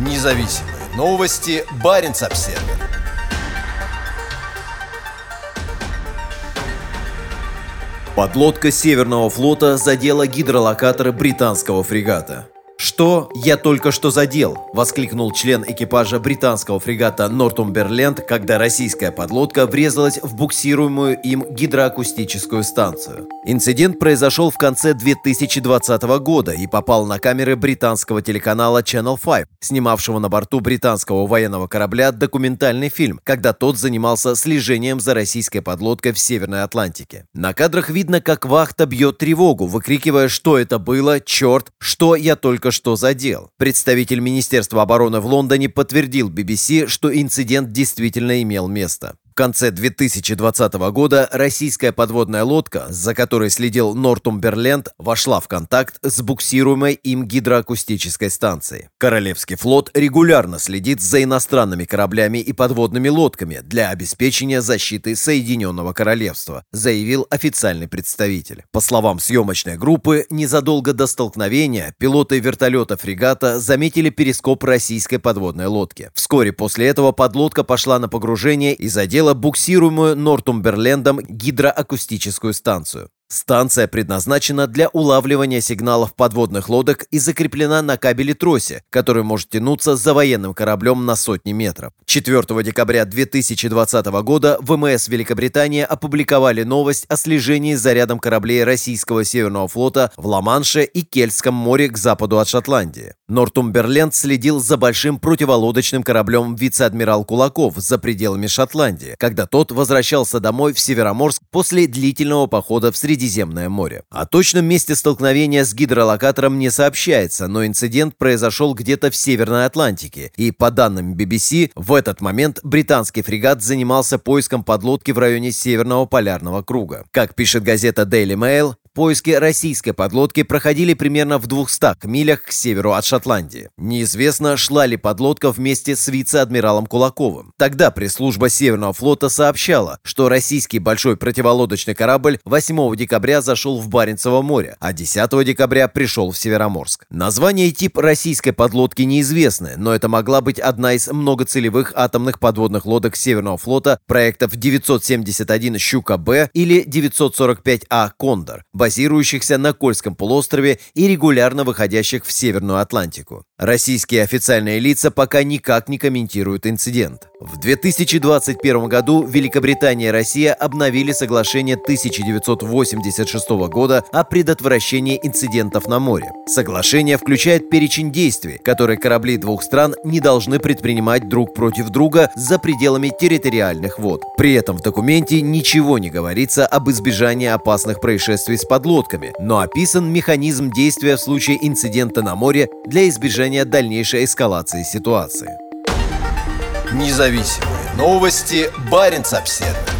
Независимые новости. Барин обсерва Подлодка Северного флота задела гидролокаторы британского фрегата. «Что я только что задел?» – воскликнул член экипажа британского фрегата «Нортумберленд», когда российская подлодка врезалась в буксируемую им гидроакустическую станцию. Инцидент произошел в конце 2020 года и попал на камеры британского телеканала Channel 5, снимавшего на борту британского военного корабля документальный фильм, когда тот занимался слежением за российской подлодкой в Северной Атлантике. На кадрах видно, как вахта бьет тревогу, выкрикивая, что это было, черт, что я только что задел. Представитель Министерства обороны в Лондоне подтвердил BBC, что инцидент действительно имел место конце 2020 года российская подводная лодка, за которой следил Нортумберленд, вошла в контакт с буксируемой им гидроакустической станцией. Королевский флот регулярно следит за иностранными кораблями и подводными лодками для обеспечения защиты Соединенного Королевства, заявил официальный представитель. По словам съемочной группы, незадолго до столкновения пилоты вертолета фрегата заметили перископ российской подводной лодки. Вскоре после этого подлодка пошла на погружение и задела буксируемую Нортумберлендом гидроакустическую станцию. Станция предназначена для улавливания сигналов подводных лодок и закреплена на кабеле тросе, который может тянуться за военным кораблем на сотни метров. 4 декабря 2020 года ВМС Великобритании опубликовали новость о слежении за рядом кораблей российского Северного флота в Ла-Манше и Кельтском море к западу от Шотландии. Нортумберленд следил за большим противолодочным кораблем вице-адмирал Кулаков за пределами Шотландии, когда тот возвращался домой в Североморск после длительного похода в Средиземное море. О точном месте столкновения с гидролокатором не сообщается, но инцидент произошел где-то в Северной Атлантике, и по данным BBC, в этот момент британский фрегат занимался поиском подлодки в районе Северного полярного круга. Как пишет газета Daily Mail, Поиски российской подлодки проходили примерно в 200 милях к северу от Шотландии. Неизвестно, шла ли подлодка вместе с вице-адмиралом Кулаковым. Тогда пресс-служба Северного флота сообщала, что российский большой противолодочный корабль 8 декабря зашел в Баренцево море, а 10 декабря пришел в Североморск. Название и тип российской подлодки неизвестны, но это могла быть одна из многоцелевых атомных подводных лодок Северного флота проектов 971 «Щука-Б» или 945А «Кондор», базирующихся на Кольском полуострове и регулярно выходящих в Северную Атлантику. Российские официальные лица пока никак не комментируют инцидент. В 2021 году Великобритания и Россия обновили соглашение 1986 года о предотвращении инцидентов на море. Соглашение включает перечень действий, которые корабли двух стран не должны предпринимать друг против друга за пределами территориальных вод. При этом в документе ничего не говорится об избежании опасных происшествий с подлодками, но описан механизм действия в случае инцидента на море для избежания дальнейшей эскалации ситуации. Независимые новости. Барин обседный.